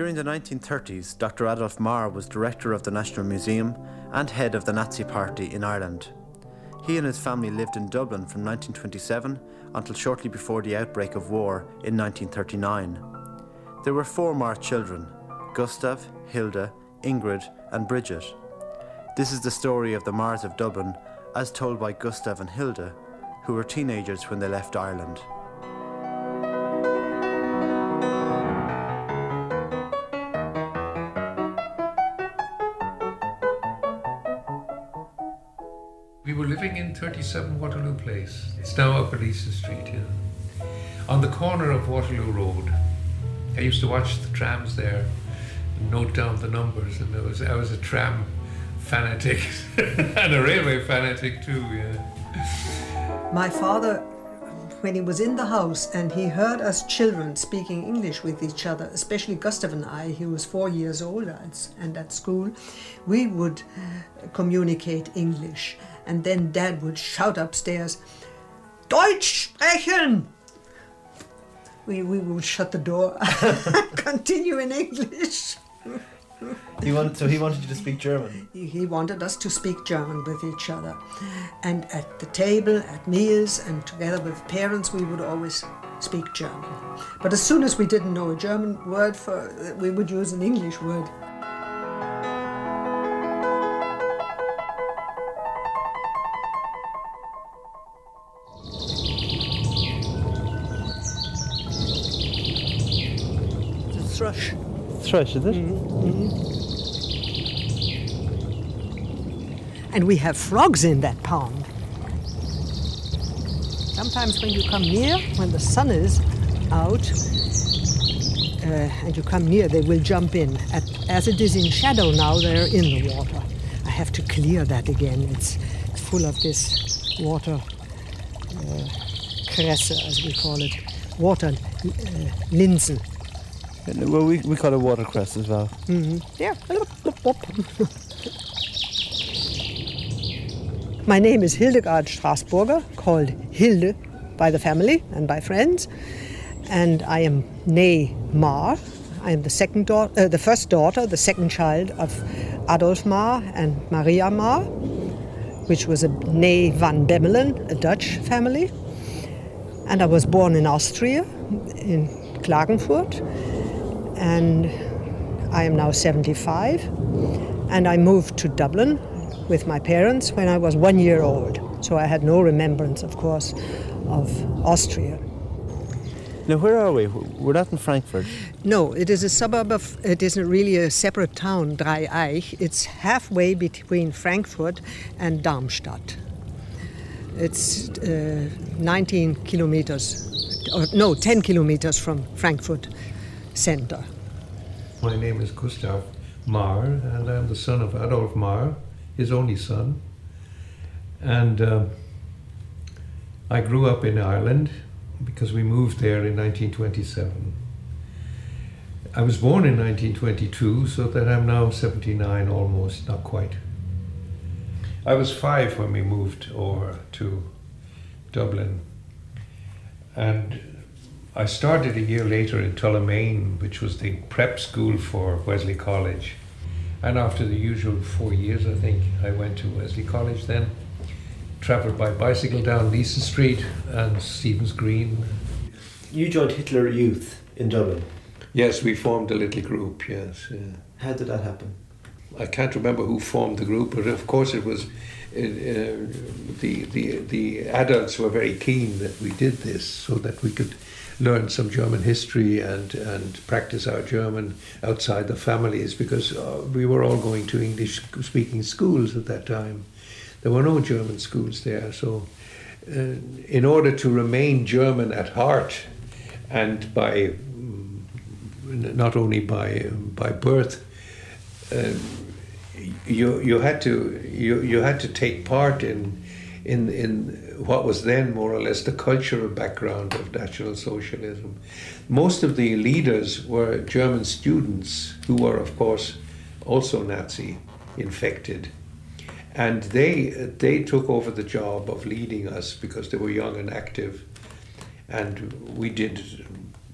During the 1930s, Dr. Adolf Mahr was director of the National Museum and head of the Nazi Party in Ireland. He and his family lived in Dublin from 1927 until shortly before the outbreak of war in 1939. There were four Mahr children Gustav, Hilda, Ingrid, and Bridget. This is the story of the Mahrs of Dublin as told by Gustav and Hilda, who were teenagers when they left Ireland. 7 Waterloo Place. It's now up at Easton Street, yeah. On the corner of Waterloo Road. I used to watch the trams there, and note down the numbers, and was, I was a tram fanatic and a railway fanatic too, yeah. My father when he was in the house and he heard us children speaking English with each other, especially Gustav and I, he was four years old and at school, we would uh, communicate English. And then dad would shout upstairs, Deutsch sprechen! We, we would shut the door and continue in English. He wanted, so he wanted you to speak German. He he wanted us to speak German with each other. And at the table, at meals, and together with parents, we would always speak German. But as soon as we didn't know a German word for, we would use an English word. Is it? And we have frogs in that pond. Sometimes when you come near, when the sun is out, uh, and you come near, they will jump in. At, as it is in shadow now, they're in the water. I have to clear that again. It's, it's full of this water uh, kresse, as we call it, water uh, linsen. Well, we, we call it watercress as well. Yeah. My name is Hildegard Strasburger, called Hilde by the family and by friends, and I am née Mahr. I am the second daughter, uh, the first daughter, the second child of Adolf Mahr and Maria Mahr, which was a née van Bemmelen, a Dutch family. And I was born in Austria, in Klagenfurt, and I am now 75. And I moved to Dublin with my parents when I was one year old. So I had no remembrance, of course, of Austria. Now, where are we? We're not in Frankfurt. No, it is a suburb of, it isn't really a separate town, Dreieich. It's halfway between Frankfurt and Darmstadt. It's uh, 19 kilometers, or no, 10 kilometers from Frankfurt center. My name is Gustav Mahr, and I'm the son of Adolf Mahr, his only son. And um I grew up in Ireland because we moved there in 1927. I was born in 1922, so that I'm now 79 almost, not quite. I was five when we moved over to Dublin. And I started a year later in Tullamaine, which was the prep school for Wesley College. And after the usual four years, I think, I went to Wesley College then. Travelled by bicycle down Leeson Street and Stephen's Green. You joined Hitler Youth in Dublin. Yes, we formed a little group, yes. Yeah. How did that happen? I can't remember who formed the group, but of course it was uh, uh, the, the, the adults were very keen that we did this so that we could learn some German history and, and practice our German outside the families because uh, we were all going to English speaking schools at that time. There were no German schools there, so uh, in order to remain German at heart and by mm, not only by by birth, um, you you had to you you had to take part in in in what was then more or less the cultural background of National Socialism. Most of the leaders were German students who were, of course, also Nazi infected, and they they took over the job of leading us because they were young and active, and we did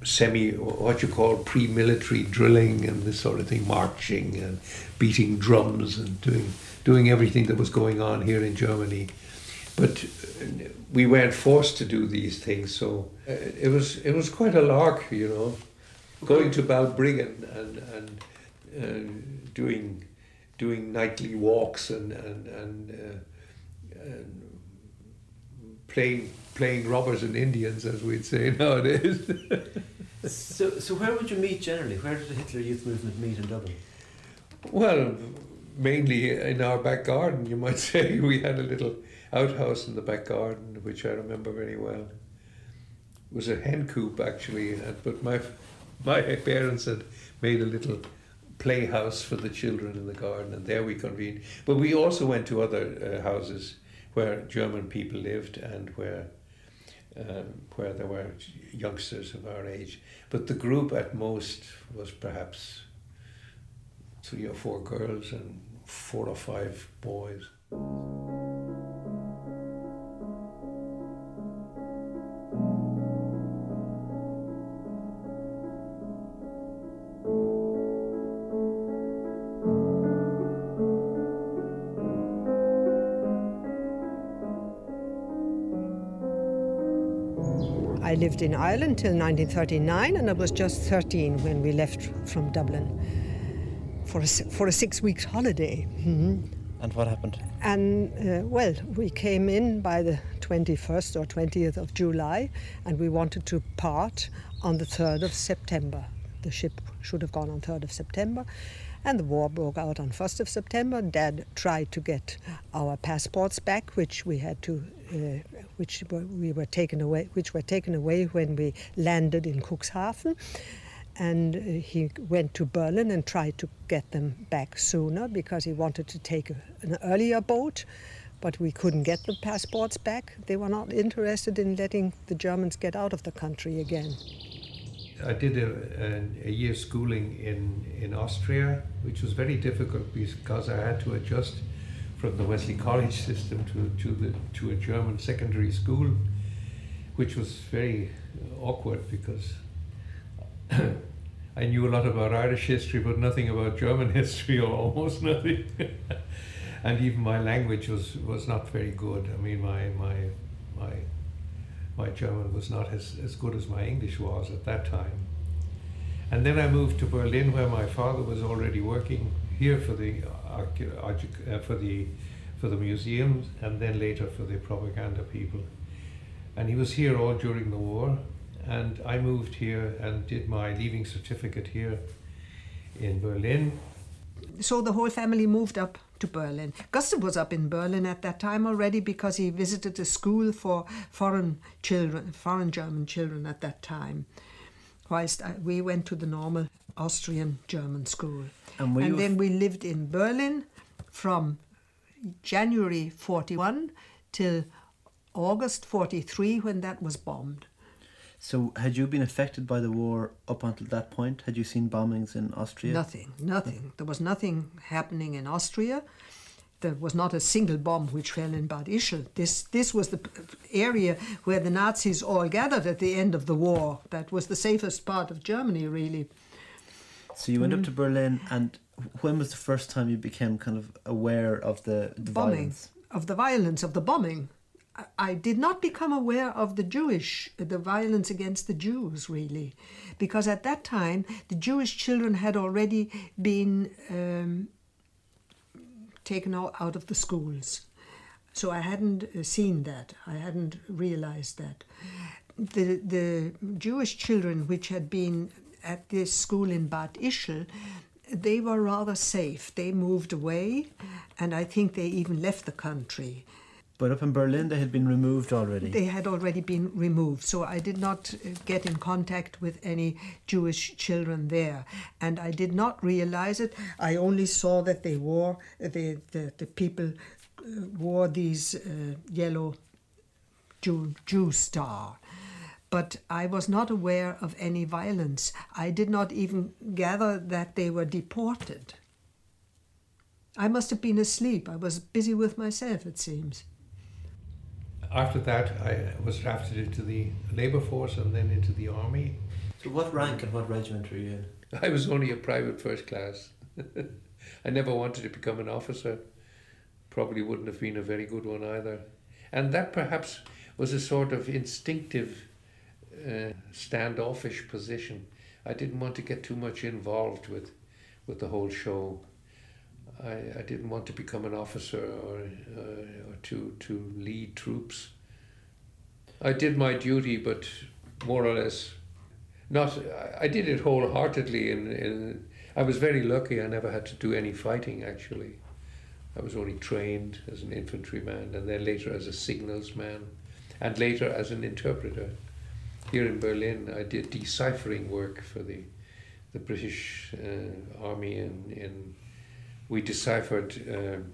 semi, what you call pre-military drilling and this sort of thing, marching and beating drums and doing doing everything that was going on here in Germany. But we weren't forced to do these things, so uh, it was it was quite a lark, you know, going to Balbriggan and and uh, doing doing nightly walks and and and, uh, and playing playing robbers and Indians, as we'd say nowadays. so, so where would you meet generally? Where did the Hitler Youth Movement meet in Dublin? Well, mainly in our back garden, you might say. We had a little outhouse in the back garden, which I remember very well. It was a hen coop actually, but my my parents had made a little playhouse for the children in the garden, and there we convened. But we also went to other uh, houses where German people lived and where um, where there were youngsters of our age. But the group at most was perhaps three or four girls and four or five boys. I lived in Ireland till 1939, and I was just 13 when we left from Dublin for a, for a six weeks holiday. Mm-hmm. And what happened? And uh, well, we came in by the 21st or 20th of July, and we wanted to part on the 3rd of September. The ship should have gone on 3rd of September, and the war broke out on 1st of September. Dad tried to get our passports back, which we had to uh, which we were taken away, which were taken away when we landed in Cuxhaven. And uh, he went to Berlin and tried to get them back sooner because he wanted to take an earlier boat, but we couldn't get the passports back. They were not interested in letting the Germans get out of the country again. I did a, a, a year schooling in, in Austria, which was very difficult because I had to adjust from the Wesley College system to, to, the, to a German secondary school, which was very awkward because I knew a lot about Irish history, but nothing about German history, or almost nothing. and even my language was, was not very good. I mean, my, my, my, my German was not as, as good as my English was at that time. And then I moved to Berlin, where my father was already working here for the uh, for the for the museums and then later for the propaganda people. And he was here all during the war, and I moved here and did my leaving certificate here in Berlin. So the whole family moved up to Berlin. Gustav was up in Berlin at that time already because he visited a school for foreign children, foreign German children at that time. Whilst I, we went to the normal Austrian German school. And, and then we lived in Berlin from January 41 till August 43 when that was bombed. So, had you been affected by the war up until that point? Had you seen bombings in Austria? Nothing, nothing. There was nothing happening in Austria. There was not a single bomb which fell in Bad Ischl. This, this was the area where the Nazis all gathered at the end of the war. That was the safest part of Germany, really. So you went mm. up to Berlin, and when was the first time you became kind of aware of the, the bombing, violence? of the violence of the bombing? I did not become aware of the Jewish, the violence against the Jews, really, because at that time the Jewish children had already been um, taken out of the schools. So I hadn't uh, seen that. I hadn't realized that. The, the Jewish children which had been at this school in Bad Ischl, they were rather safe. They moved away, and I think they even left the country. But up in Berlin, they had been removed already. They had already been removed, so I did not uh, get in contact with any Jewish children there, and I did not realize it. I only saw that they wore the the, the people uh, wore these uh, yellow Jew, Jew star, but I was not aware of any violence. I did not even gather that they were deported. I must have been asleep. I was busy with myself, it seems. After that, I was drafted into the labor force and then into the army. So, what rank and what regiment were you in? I was only a private first class. I never wanted to become an officer. Probably wouldn't have been a very good one either. And that perhaps was a sort of instinctive, uh, standoffish position. I didn't want to get too much involved with, with the whole show. I, I didn't want to become an officer or, uh, or to, to lead troops. I did my duty, but more or less not. I did it wholeheartedly. In, in I was very lucky. I never had to do any fighting. Actually, I was only trained as an infantryman, and then later as a signalsman, and later as an interpreter. Here in Berlin, I did deciphering work for the the British uh, Army in in we deciphered um,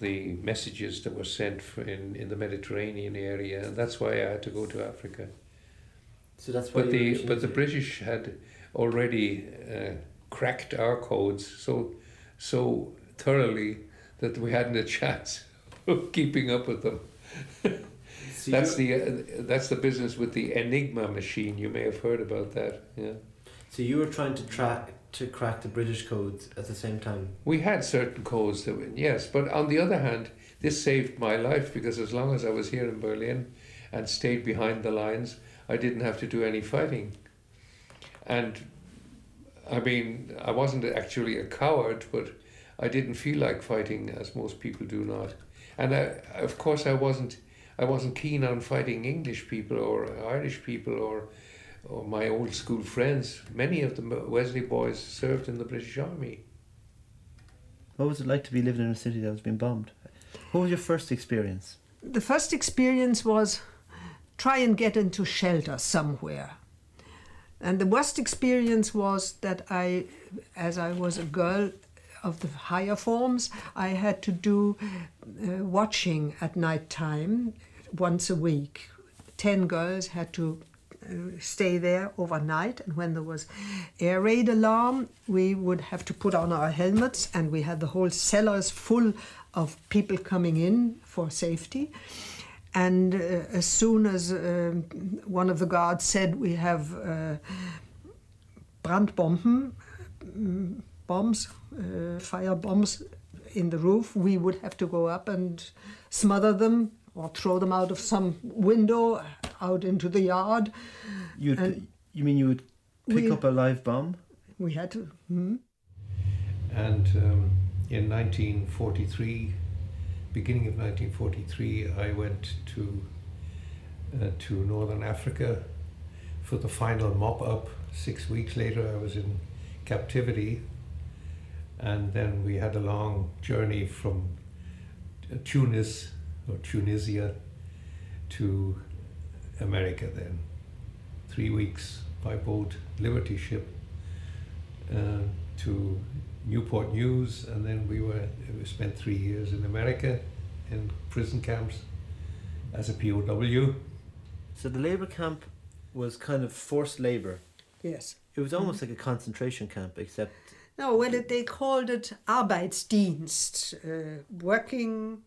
the messages that were sent in, in the Mediterranean area, and that's why I had to go to Africa. So that's why. But the but the British had already uh, cracked our codes so so thoroughly that we hadn't a chance of keeping up with them. So that's the uh, that's the business with the Enigma machine. You may have heard about that. Yeah. So you were trying to track to crack the British codes at the same time. We had certain codes that were, yes, but on the other hand, this saved my life because as long as I was here in Berlin and stayed behind the lines, I didn't have to do any fighting. And I mean, I wasn't actually a coward, but I didn't feel like fighting as most people do not. And I, of course, I wasn't. I wasn't keen on fighting English people or Irish people or my old school friends. Many of the Wesley boys served in the British Army. What was it like to be living in a city that was being bombed? What was your first experience? The first experience was try and get into shelter somewhere. And the worst experience was that I, as I was a girl of the higher forms, I had to do uh, watching at night time once a week. Ten girls had to stay there overnight, and when there was air raid alarm, we would have to put on our helmets, and we had the whole cellars full of people coming in for safety. And uh, as soon as um one of the guards said we have uh, Brandbomben, bombs, uh, fire bombs in the roof, we would have to go up and smother them or throw them out of some window out into the yard. You'd, you mean you would pick we- up a live bomb? We had to. hmm? And um, in 1943, beginning of 1943, I went to uh, to Northern Africa for the final mop up. Six weeks later, I was in captivity, and then we had a long journey from Tunis or Tunisia to America. Then three weeks by boat, Liberty ship, uh, to Newport News, and then we were we spent three years in America in prison camps as a POW. So the labour camp was kind of forced labour. Yes. It was almost like a concentration camp, except No, well, they called it Arbeitsdienst, uh, working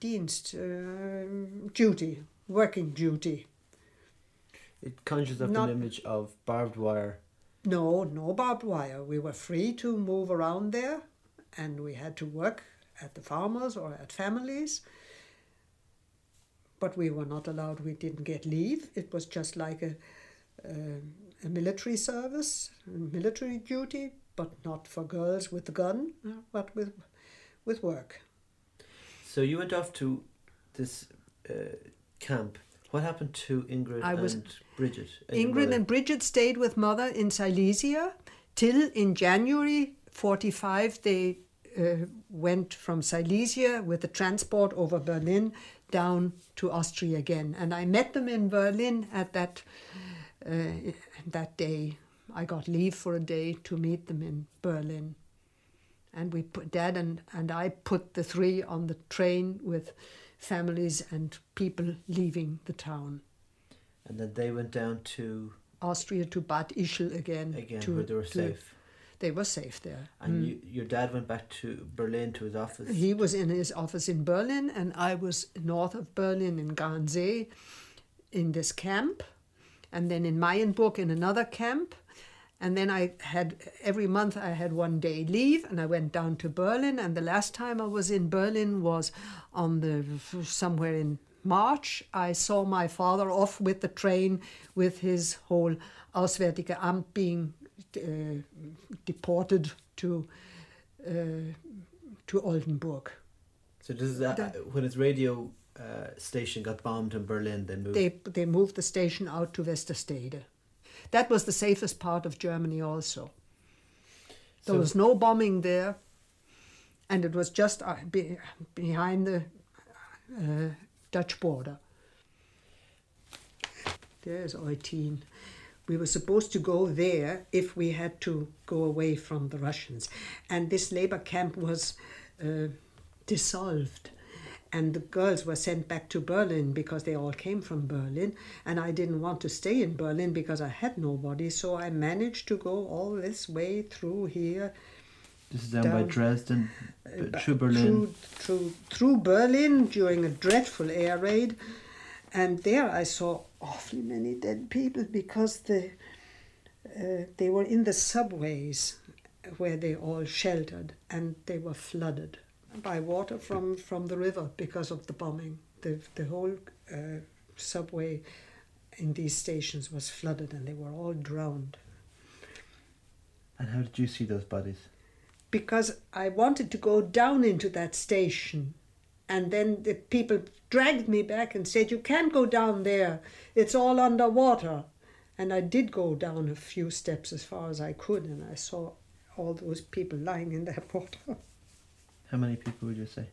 Dienst, uh, duty, working duty. it conjures up Not- an image of barbed wire. No, no barbed wire. We were free to move around there, and we had to work at the farmers or at families. But we were not allowed. We didn't get leave. It was just like a um a military service, military duty, but not for girls with a gun, uh, but with with work. So you went off to this uh, camp. What happened to Ingrid I was- and Bridget? and Ingrid and Bridget stayed with mother in Silesia till in January 45 they uh, went from Silesia with the transport over Berlin down to Austria again. And I met them in Berlin at that, uh, that day. I got leave for a day to meet them in Berlin. And we put, Dad and, and I put the three on the train with families and people leaving the town. and then they went down to Austria to Bad Ischl again. again to, where they were to- safe. They were safe there. And mm. you, your dad went back to Berlin to his office. He was in his office in Berlin, and I was north of Berlin in Garnsee in this camp. and then in Mayenburg in another camp. And then I had every month I had one day leave, and I went down to Berlin. And the last time I was in Berlin was on the somewhere in March. I saw my father off with the train with his whole Auswärtige Amt being uh, deported to uh, to Oldenburg. So does that when its radio uh, station got bombed in Berlin, they moved. They they moved the station out to Westerstede. That was the safest part of Germany. Also, there So- was no bombing there, and it was just uh, be, behind the uh, Dutch border. There's Eutin. We were supposed to go there if we had to go away from the Russians. And this labor camp was uh, dissolved. And the girls were sent back to Berlin because they all came from Berlin. And I didn't want to stay in Berlin because I had nobody. So I managed to go all this way through here this is down, by Dresden, uh, through Berlin. Through, through, through Berlin during a dreadful air raid. And there I saw awfully many dead people because the, uh, they were in the subways where they all sheltered and they were flooded by water from, from the river because of the bombing. The, the whole uh, subway in these stations was flooded and they were all drowned. And how did you see those bodies? because I wanted to go down into that station. And then the people dragged me back and said, You can't go down there, it's all underwater. And I did go down a few steps as far as I could, and I saw all those people lying in that water. How many people would you say?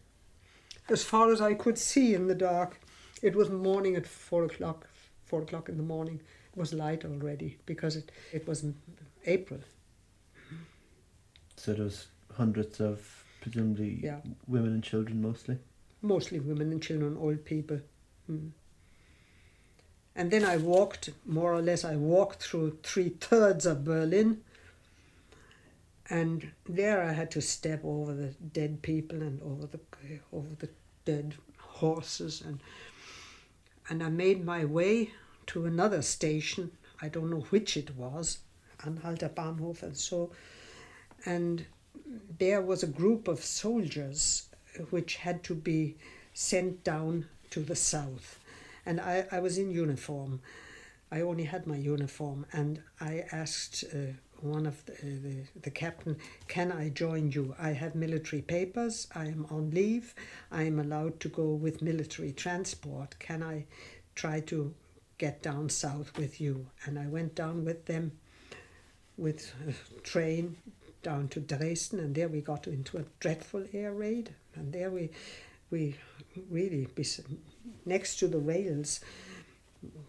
As far as I could see in the dark, it was morning at four o'clock, four o'clock in the morning. It was light already because it, it was April. So there was hundreds of presumably Yeah. women and children mostly. mostly women and children, old people. Mm. And then I walked, more or less, I walked through three thirds of Berlin. And there I had to step over the dead people and over the over the dead horses and and I made my way to another station. I don't know which it was, Anhalter Bahnhof and so. And there was a group of soldiers which had to be sent down to the south. And I, I was in uniform. I only had my uniform, and I asked uh, one of the, the, the captain, Can I join you? I have military papers, I am on leave, I am allowed to go with military transport. Can I try to get down south with you? And I went down with them with a train down to Dresden, and there we got into a dreadful air raid, and there we we really next to the rails,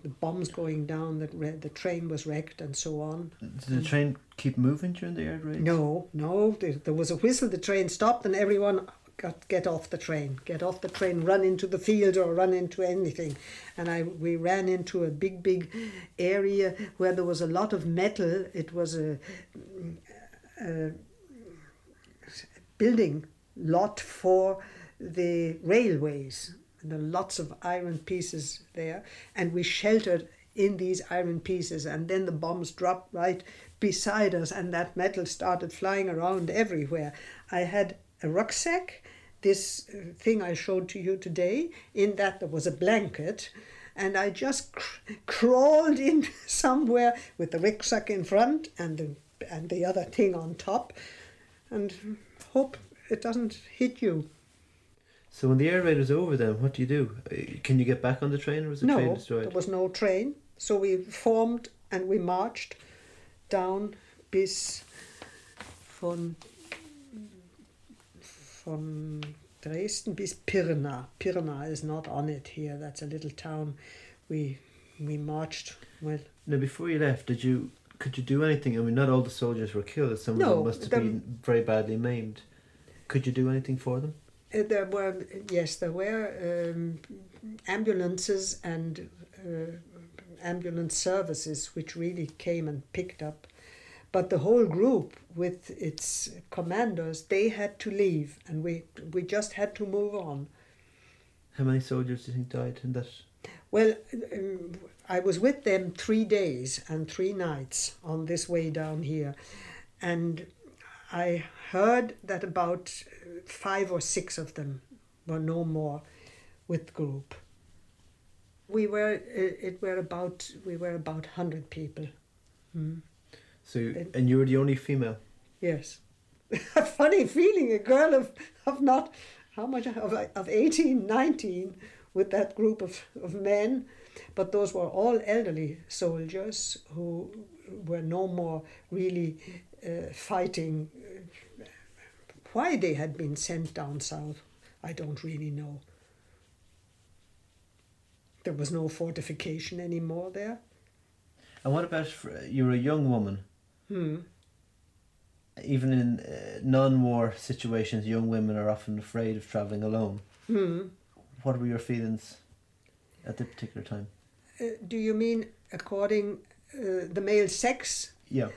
the bombs going down, that re- the train was wrecked, and so on. Did the train keep moving during the air raid? No, no, there, there was a whistle. The train stopped, and everyone got get off the train, get off the train, run into the field or run into anything. And I we ran into a big, big area where there was a lot of metal. It was a, a building lot for the railways. There are lots of iron pieces there, and we sheltered in these iron pieces. And then the bombs dropped right beside us, and that metal started flying around everywhere. I had a rucksack, this uh, thing I showed to you today. In that there was a blanket, and I just cr- crawled in somewhere with the rucksack in front and the and the other thing on top, and hope it doesn't hit you. So when the air raid was over, then what do you do? Uh, Can you get back on the train, or was the train No, destroyed? there was no train, so we formed and we marched down bis von von Dresden bis Pirna. Pirna is not on it here. That's a little town. We we marched well. Now, before you left, did you could you do anything? I mean, not all the soldiers were killed. Some of them must have them- been very badly maimed. Could you do anything for them? Uh, there were yes, there were um, ambulances and uh, ambulance services which really came and picked up. But the whole group, with its commanders, they had to leave, and we we just had to move on. How many soldiers do you think died in that? Well, um, I was with them three days and three nights on this way down here, and I heard that about five or six of them were no more with the group. We were it were about we were about hundred people. Mm. So, and you were the only female. Yes, a funny feeling. A girl of of not how much of of 18, 19 with that group of, of men, but those were all elderly soldiers who were no more really fighting. Why they had been sent down south, I don't really know. There was no fortification anymore there. And what about you were a young woman? Hmm. Even in uh, non-war situations, young women are often afraid of traveling alone. Hmm. What were your feelings at the particular time? Uh, do you mean according uh, the male sex? Yeah.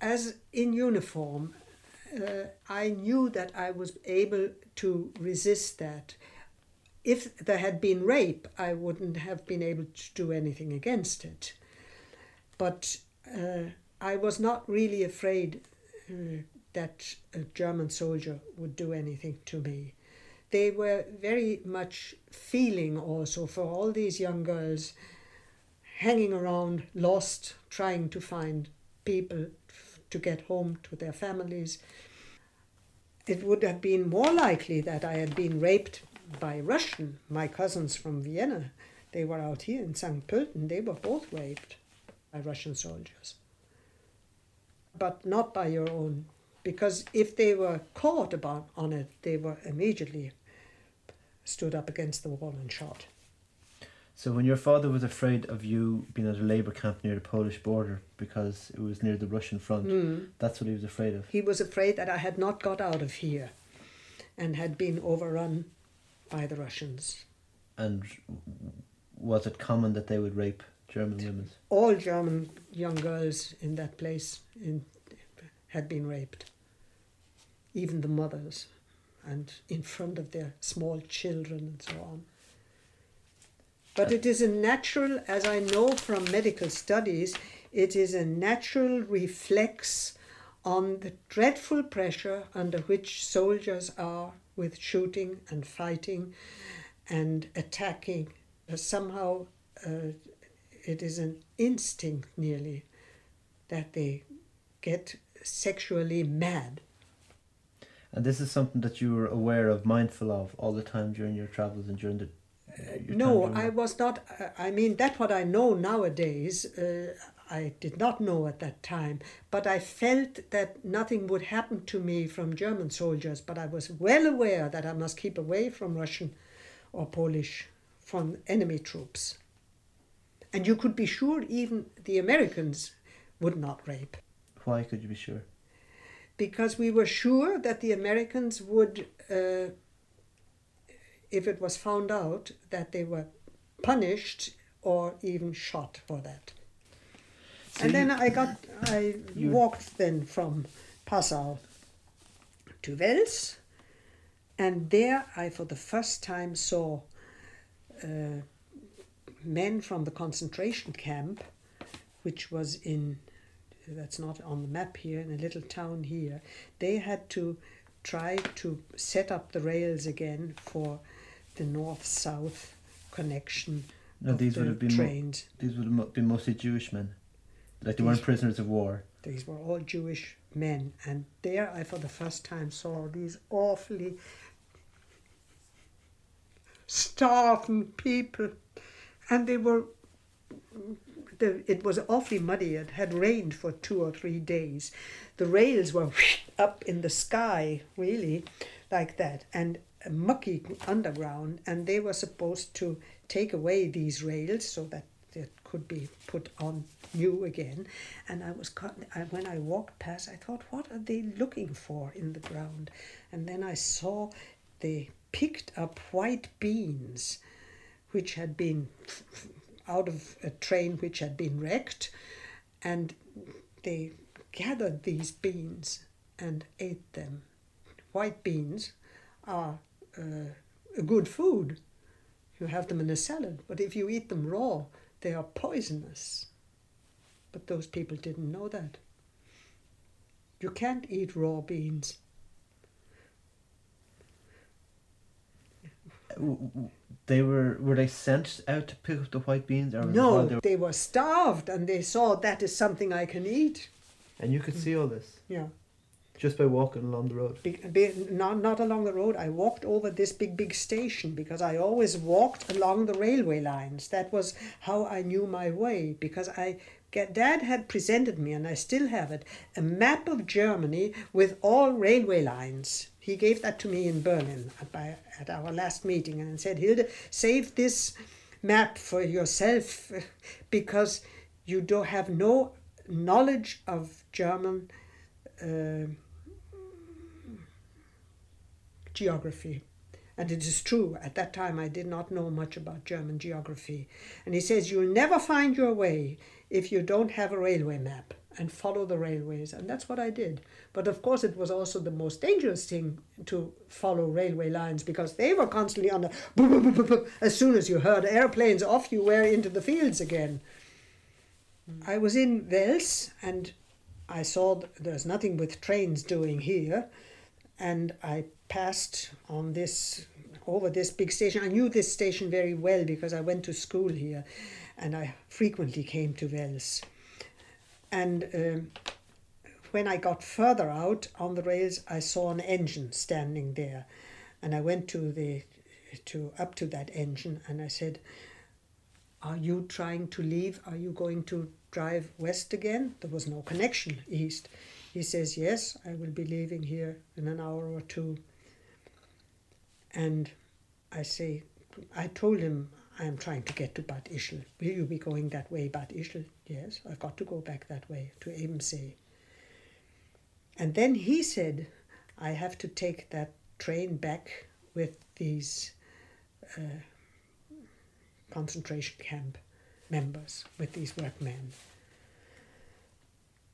As in uniform, uh, I knew that I was able to resist that. If there had been rape, I wouldn't have been able to do anything against it. But uh, I was not really afraid uh, that a German soldier would do anything to me. They were very much feeling also for all these young girls hanging around, lost, trying to find people to get home to their families. It would have been more likely that I had been raped by Russian, my cousins from Vienna. They were out here in St. Pölten, they were both raped by Russian soldiers. But not by your own, because if they were caught about on it, they were immediately stood up against the wall and shot. So when your father was afraid of you being at a labour camp near the Polish border because it was near the Russian front, mm. that's what he was afraid of. He was afraid that I had not got out of here and had been overrun by the Russians. And was it common that they would rape German women? All German young girls in that place in, had been raped, even the mothers, and in front of their small children and so on. But it is a natural, as I know from medical studies, it is a natural reflex on the dreadful pressure under which soldiers are with shooting and fighting and attacking. Uh, somehow uh, it is an instinct nearly that they get sexually mad. And this is something that you were aware of, mindful of all the time during your travels and during the no, I was not. I mean, that what I know nowadays, uh, I did not know at that time. But I felt that nothing would happen to me from German soldiers. But I was well aware that I must keep away from Russian or Polish, from enemy troops. And you could be sure even the Americans would not rape. Why could you be sure? Because we were sure that the Americans would. Uh, if it was found out that they were punished or even shot for that. So and then I got, I you, walked then from Passau to Wels, and there I for the first time saw uh, men from the concentration camp, which was in, that's not on the map here, in a little town here. They had to try to set up the rails again for the north-south connection no, of these the would have been trains. Mo- these would have been mostly Jewish men, like they these, weren't prisoners of war. These were all Jewish men, and there I, for the first time, saw these awfully starving people, and they were. The, it was awfully muddy. It had rained for two or three days. The rails were up in the sky, really, like that, and mucky underground, and they were supposed to take away these rails so that it could be put on new again. And I was when I walked past, I thought, what are they looking for in the ground? And then I saw they picked up white beans, which had been out of a train which had been wrecked, and they gathered these beans and ate them. White beans are uh, good food. You have them in a salad, but if you eat them raw, They are poisonous. But those people didn't know that. You can't eat raw beans. They were were they sent out to pick up the white beans or No, they were- they were starved and they saw that is something I can eat. and you could see all this Yeah. Just by walking along the road. Be, be, not, not along the road. I walked over this big, big station because I always walked along the railway lines. That was how I knew my way because I. Dad had presented me, and I still have it, a map of Germany with all railway lines. He gave that to me in Berlin at, by, at our last meeting and said, Hilde, save this map for yourself because you don't have no knowledge of German uh, geography. And it is true, at that time I did not know much about German geography. And he says, You'll never find your way if you don't have a railway map and follow the railways. And that's what I did. But of course, it was also the most dangerous thing to follow railway lines because they were constantly on the. As soon as you heard airplanes, off you were into the fields again. I was in Wels and I saw th- there's nothing with trains doing here, and I passed on this over this big station. I knew this station very well because I went to school here, and I frequently came to Wels. And um, when I got further out on the rails, I saw an engine standing there, and I went to the to up to that engine, and I said, are you trying to leave? Are you going to drive west again? There was no connection east. He says, Yes, I will be leaving here in an hour or two. And I say, I told him, I am trying to get to Bad Ischl. Will you be going that way, Bad Ischl? Yes, I've got to go back that way to Ebensee. And then he said, I have to take that train back with these uh, concentration camp members, with these workmen.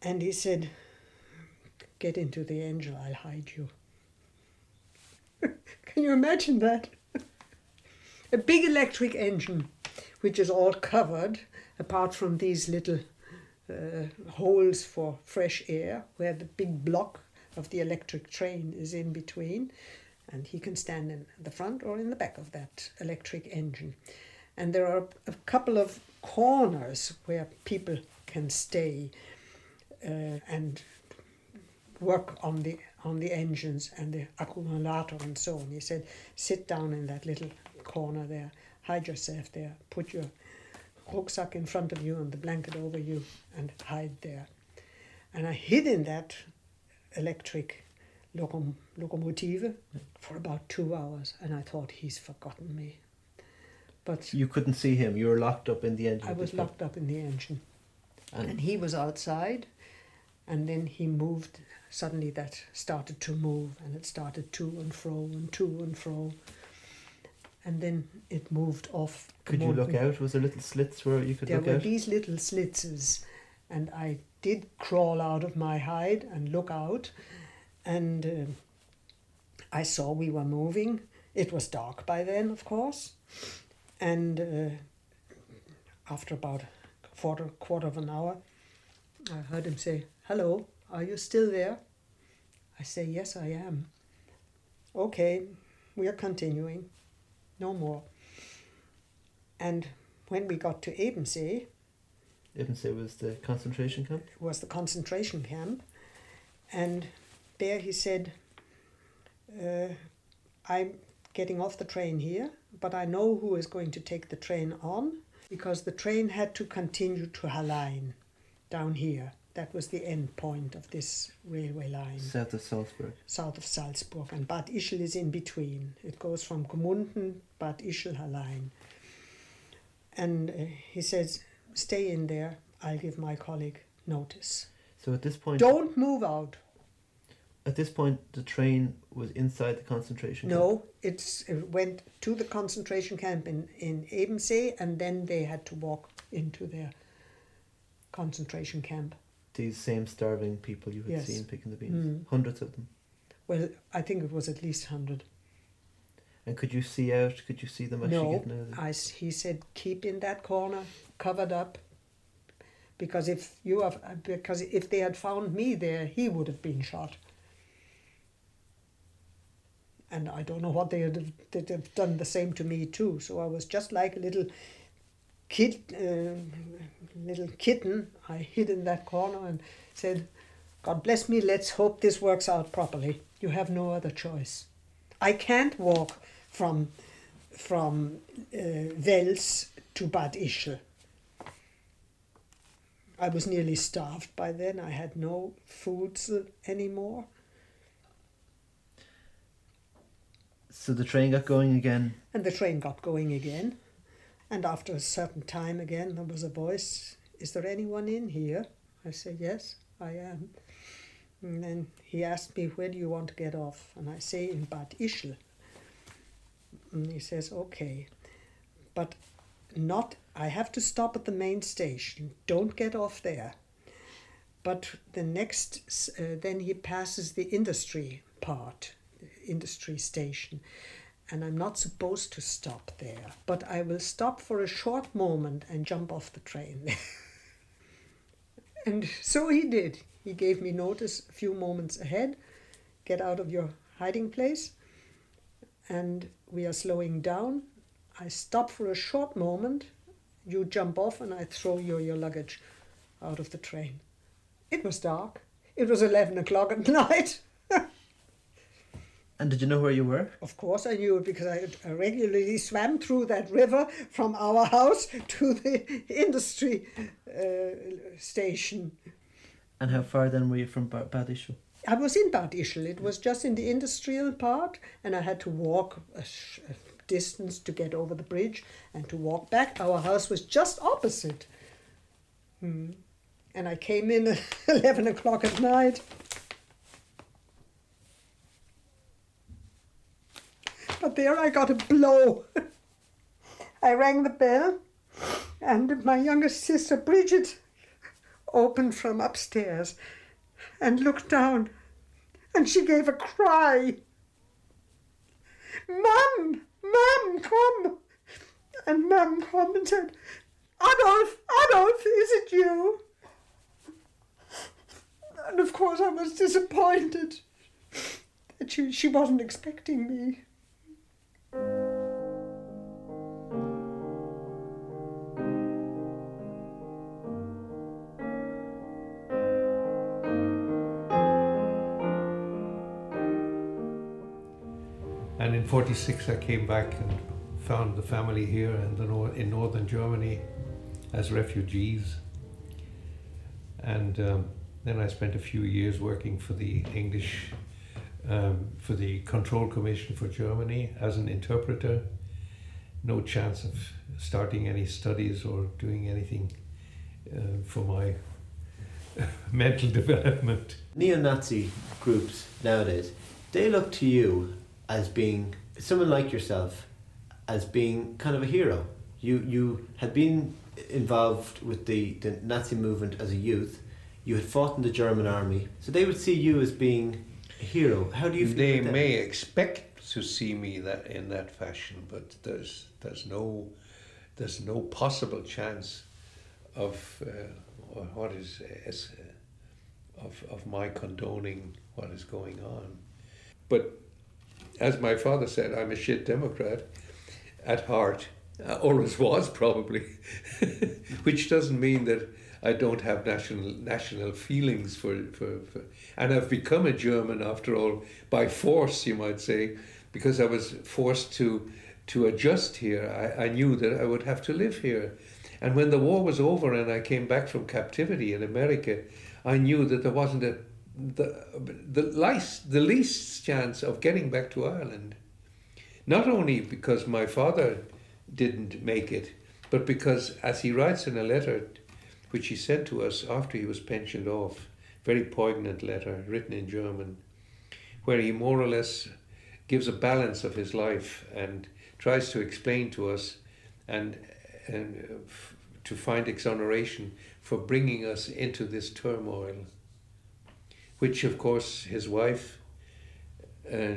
And he said, Get into the angel, I'll hide you. Can you imagine that? A big electric engine, which is all covered, apart from these little uh, holes for fresh air, where the big block of the electric train is in between. And he can stand in the front or in the back of that electric engine. And there are a couple of corners where people can stay uh, and work on the on the engines and the accumulator and so on. He said, sit down in that little corner there, hide yourself there, put your rucksack in front of you and the blanket over you, and hide there. And I hid in that electric locom- locomotive for about two hours, and I thought he's forgotten me. But You couldn't see him. You were locked up in the engine. I was locked up in the engine. And, And he was outside, and then he moved. Suddenly, that started to move, and it started to and fro and to and fro. And then it moved off. could you look out? Was there little slits where you could There look out? There were these little slitzes, and I did crawl out of my hide and look out, and um I saw we were moving. It was dark by then, of course, and uh, after about a quarter quarter of an hour, I heard him say, "Hello, are you still there?" I say, "Yes, I am." Okay, we are continuing. No more. And when we got to Ebensee, Ebensee was the concentration camp. was the concentration camp, and there he said, uh, "I'm getting off the train here, but I know who is going to take the train on because the train had to continue to Hallein, down here. That was the end point of this railway line." South of Salzburg. south of Salzburg, and Bad Ischl is in between. It goes from Gmunden, Bad Ischl, Hallein. And uh, he says, Stay in there, I'll give my colleague notice. So at this point, Don't move out. at this point, the train was inside the concentration camp. No, it's, it went to the concentration camp in, in Ebensee, and then they had to walk into their concentration camp. These same starving people you had Yes. seen picking the beans, Mm. hundreds of them. Well, I think it was at least 100. And could you see out? Could you see them actually No, out? I he said keep in that corner, covered up, because if you have, because if they had found me there, he would have been shot. And I don't know what they would have, they'd have done the same to me too. So I was just like a little kid, uh, little kitten. I hid in that corner and said, "God bless me. Let's hope this works out properly. You have no other choice. I can't walk from from uh, Wels to Bad Ischl. I was nearly starved by then. I had no foods anymore. So the train got going again. And the train got going again. And after a certain time again, there was a voice Is there anyone in here? I said, Yes, I am. And then he asked me, Where do you want to get off? And I say, In Bad Ischl. And he says, Okay. But not, I have to stop at the main station. Don't get off there. But the next, uh, then he passes the industry part, the industry station. And I'm not supposed to stop there, but I will stop for a short moment and jump off the train. and so he did. He gave me notice a few moments ahead get out of your hiding place. And we are slowing down. I stop for a short moment. You jump off, and I throw you your luggage out of the train. It was dark. It was 11 o'clock at night. And did you know where you were? Of course, I knew it because I, I regularly swam through that river from our house to the industry uh, station. And how far then were you from Ba- Bad Ischl? I was in Bad Ischl. It was just in the industrial part, and I had to walk a, sh- a distance to get over the bridge and to walk back. Our house was just opposite. Hmm. And I came in at 11 o'clock at night. There I got a blow. I rang the bell, and my youngest sister Bridget opened from upstairs and looked down, and she gave a cry. Mum, Mum, come! And Mum come and said, Adolf, Adolf, is it you? And of course I was disappointed that she, she wasn't expecting me. And in 46, I came back and found the family here nor- in northern Germany as refugees. And um, then I spent a few years working for the English, um, for the Control Commission for Germany as an interpreter. No chance of starting any studies or doing anything uh, for my mental development. Neo-Nazi groups nowadays, they look to you as being someone like yourself, as being kind of a hero. You you had been involved with the, the Nazi movement as a youth. You had fought in the German army, so they would see you as being hero. How do you feel? They may expect to see me that in that fashion, but there's there's no there's no possible chance of uh, what is uh, of of my condoning what is going on. But as my father said, I'm a shit Democrat at heart. Uh, always was probably, which doesn't mean that I don't have national national feelings for, for, for and I've become a German after all by force, you might say, because I was forced to to adjust here. I, I knew that I would have to live here. And when the war was over and I came back from captivity in America, I knew that there wasn't a the the least the least chance of getting back to Ireland. Not only because my father didn't make it, but because, as he writes in a letter which he sent to us after he was pensioned off, very poignant letter written in German, where he more or less gives a balance of his life and tries to explain to us and and uh, to find exoneration for bringing us into this turmoil, which of course his wife uh,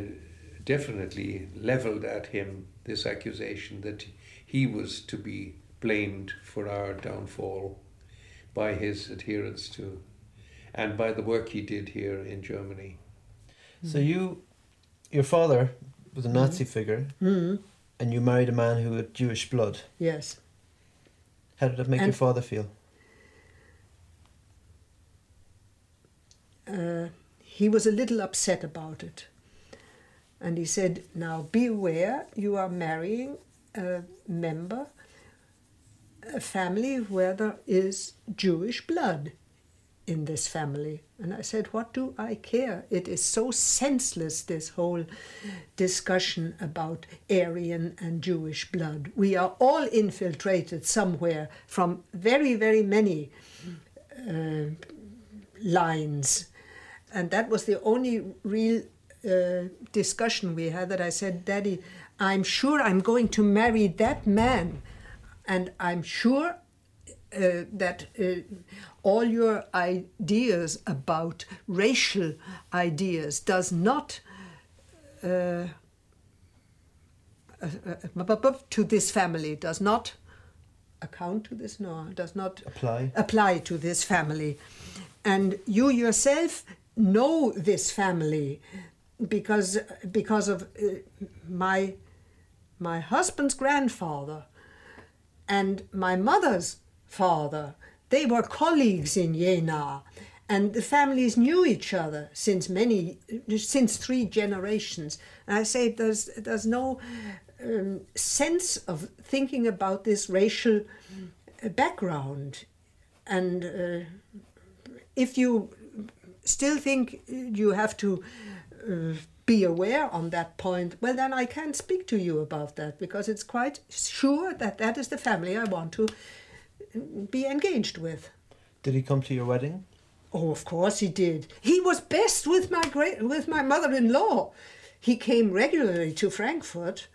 definitely leveled at him this accusation that he was to be blamed for our downfall by his adherence to and by the work he did here in Germany. So you, your father was a Nazi figure, Mm, and you married a man who had Jewish blood. yes. How did that make your father feel? uh, he was a little upset about it. And he said, Now be aware, you are marrying a member, a family where there is Jewish blood in this family. And I said, What do I care? It is so senseless, this whole discussion about Aryan and Jewish blood. We are all infiltrated somewhere from very, very many uh, lines. And that was the only real uh, discussion we had that I said, Daddy, I'm sure I'm going to marry that man. And I'm sure uh, that uh, all your ideas about racial ideas does not uh, uh, uh, to this family does not account to this no does not Apply. apply to this family and you yourself know this family because because of uh, my my husband's grandfather and my mother's father they were colleagues in Jena and the families knew each other since many since three generations. And i say there's there's no um, sense of thinking about this racial uh, background. And uh, if you still think you have to uh, be aware on that point, well, then I can't speak to you about that because it's quite sure that that is the family I want to mm, be engaged with. Did he come to your wedding? Oh, of course he did. He was best with my great with my mother-in-law. He came regularly to Frankfurt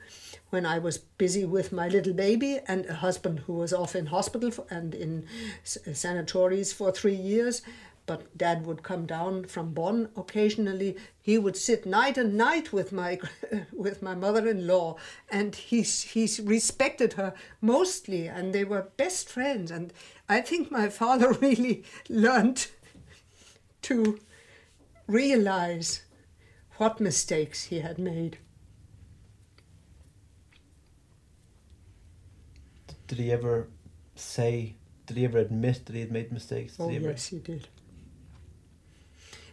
when I was busy with my little baby and a husband who was off in hospital for, and in uh, sanatories for three years. But Dad would come down from Bonn occasionally. He would sit night and night with my with my mother-in-law, and he he respected her mostly, and they were best friends. And I think my father really learned to realize what mistakes he had made. Did he ever say? Did he ever admit that he had made mistakes? Did Oh, yes, he did.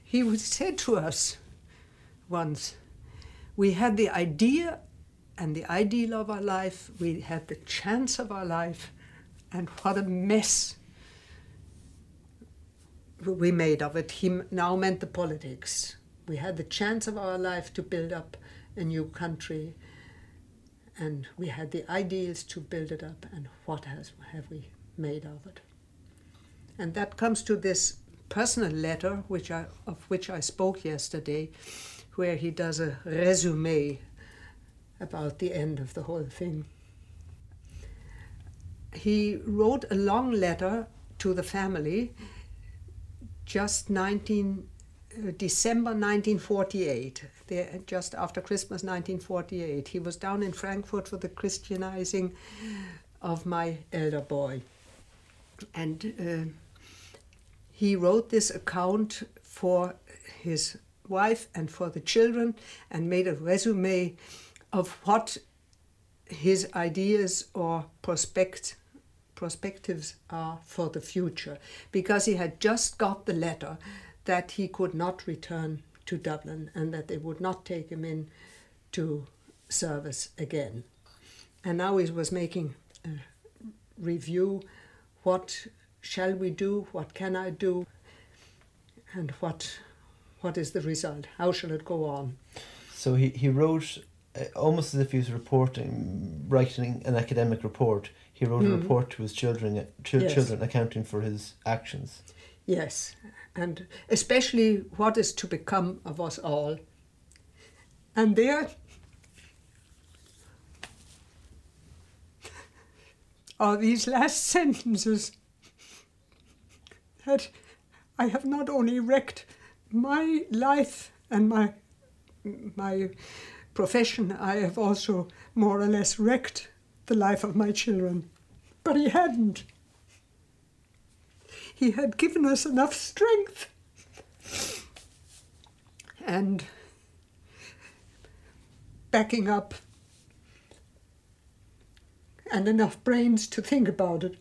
He said to us once, we had the idea and the ideal of our life, we had the chance of our life, and what a mess we made of it. He now meant the politics. We had the chance of our life to build up a new country, and we had the ideals to build it up, and what has, have we made of it? And that comes to this personal letter, which I, of which I spoke yesterday, where he does a resume about the end of the whole thing. He wrote a long letter to the family just 19, uh, December 1948, the- just after Christmas 1948. He was down in Frankfurt for the Christianizing of my elder boy. And uh, he wrote this account for his wife and for the children and made a resume of what his ideas or prospect perspectives are for the future because he had just got the letter that he could not return to Dublin and that they would not take him in to service again. And now he was making a review what shall we do, what can I do, and what what is the result, how shall it go on. So he, he wrote uh, almost as if he was reporting, writing an academic report. He wrote a Mm. report to his children, chil- Yes. children accounting for his actions. Yes, and especially what is to become of us all. And there are these last sentences that I have not only wrecked my life and my my profession, I have also more or less wrecked the life of my children. But he hadn't. He had given us enough strength and backing up and enough brains to think about it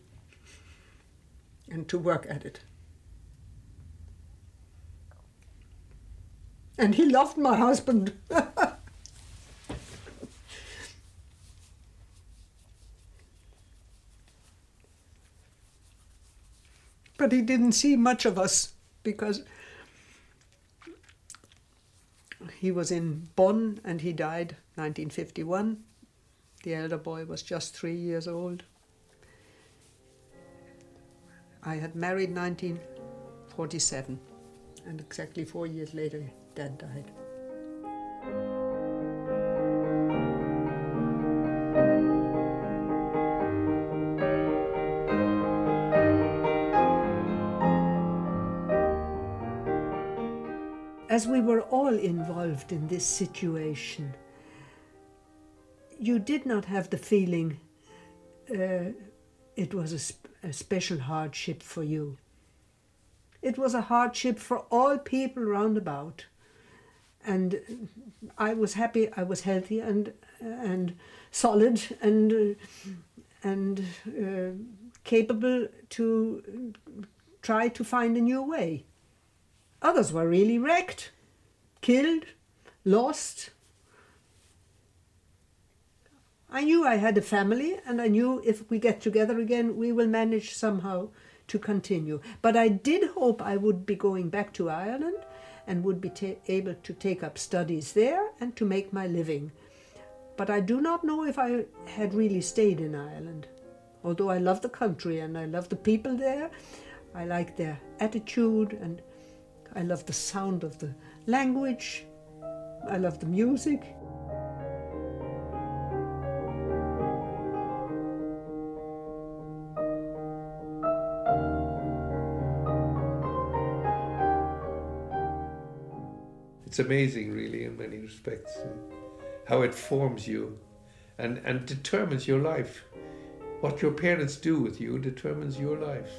and to work at it. And he loved my husband. but he didn't see much of us because he was in Bonn and he died 1951. The elder boy was just three years old. I had married 1947, and exactly four years later, Dad died. As we were all involved in this situation, you did not have the feeling uh, it was a, sp- a special hardship for you. It was a hardship for all people round about. And I was happy, I was healthy and, and solid and, and uh, capable to try to find a new way. Others were really wrecked, killed, lost, I knew I had a family, and I knew if we get together again, we will manage somehow to continue. But I did hope I would be going back to Ireland and would be ta- able to take up studies there and to make my living. But I do not know if I had really stayed in Ireland. Although I love the country and I love the people there, I like their attitude and I love the sound of the language, I love the music. It's amazing, really, in many respects, uh, how it forms you and, and determines your life. What your parents do with you determines your life.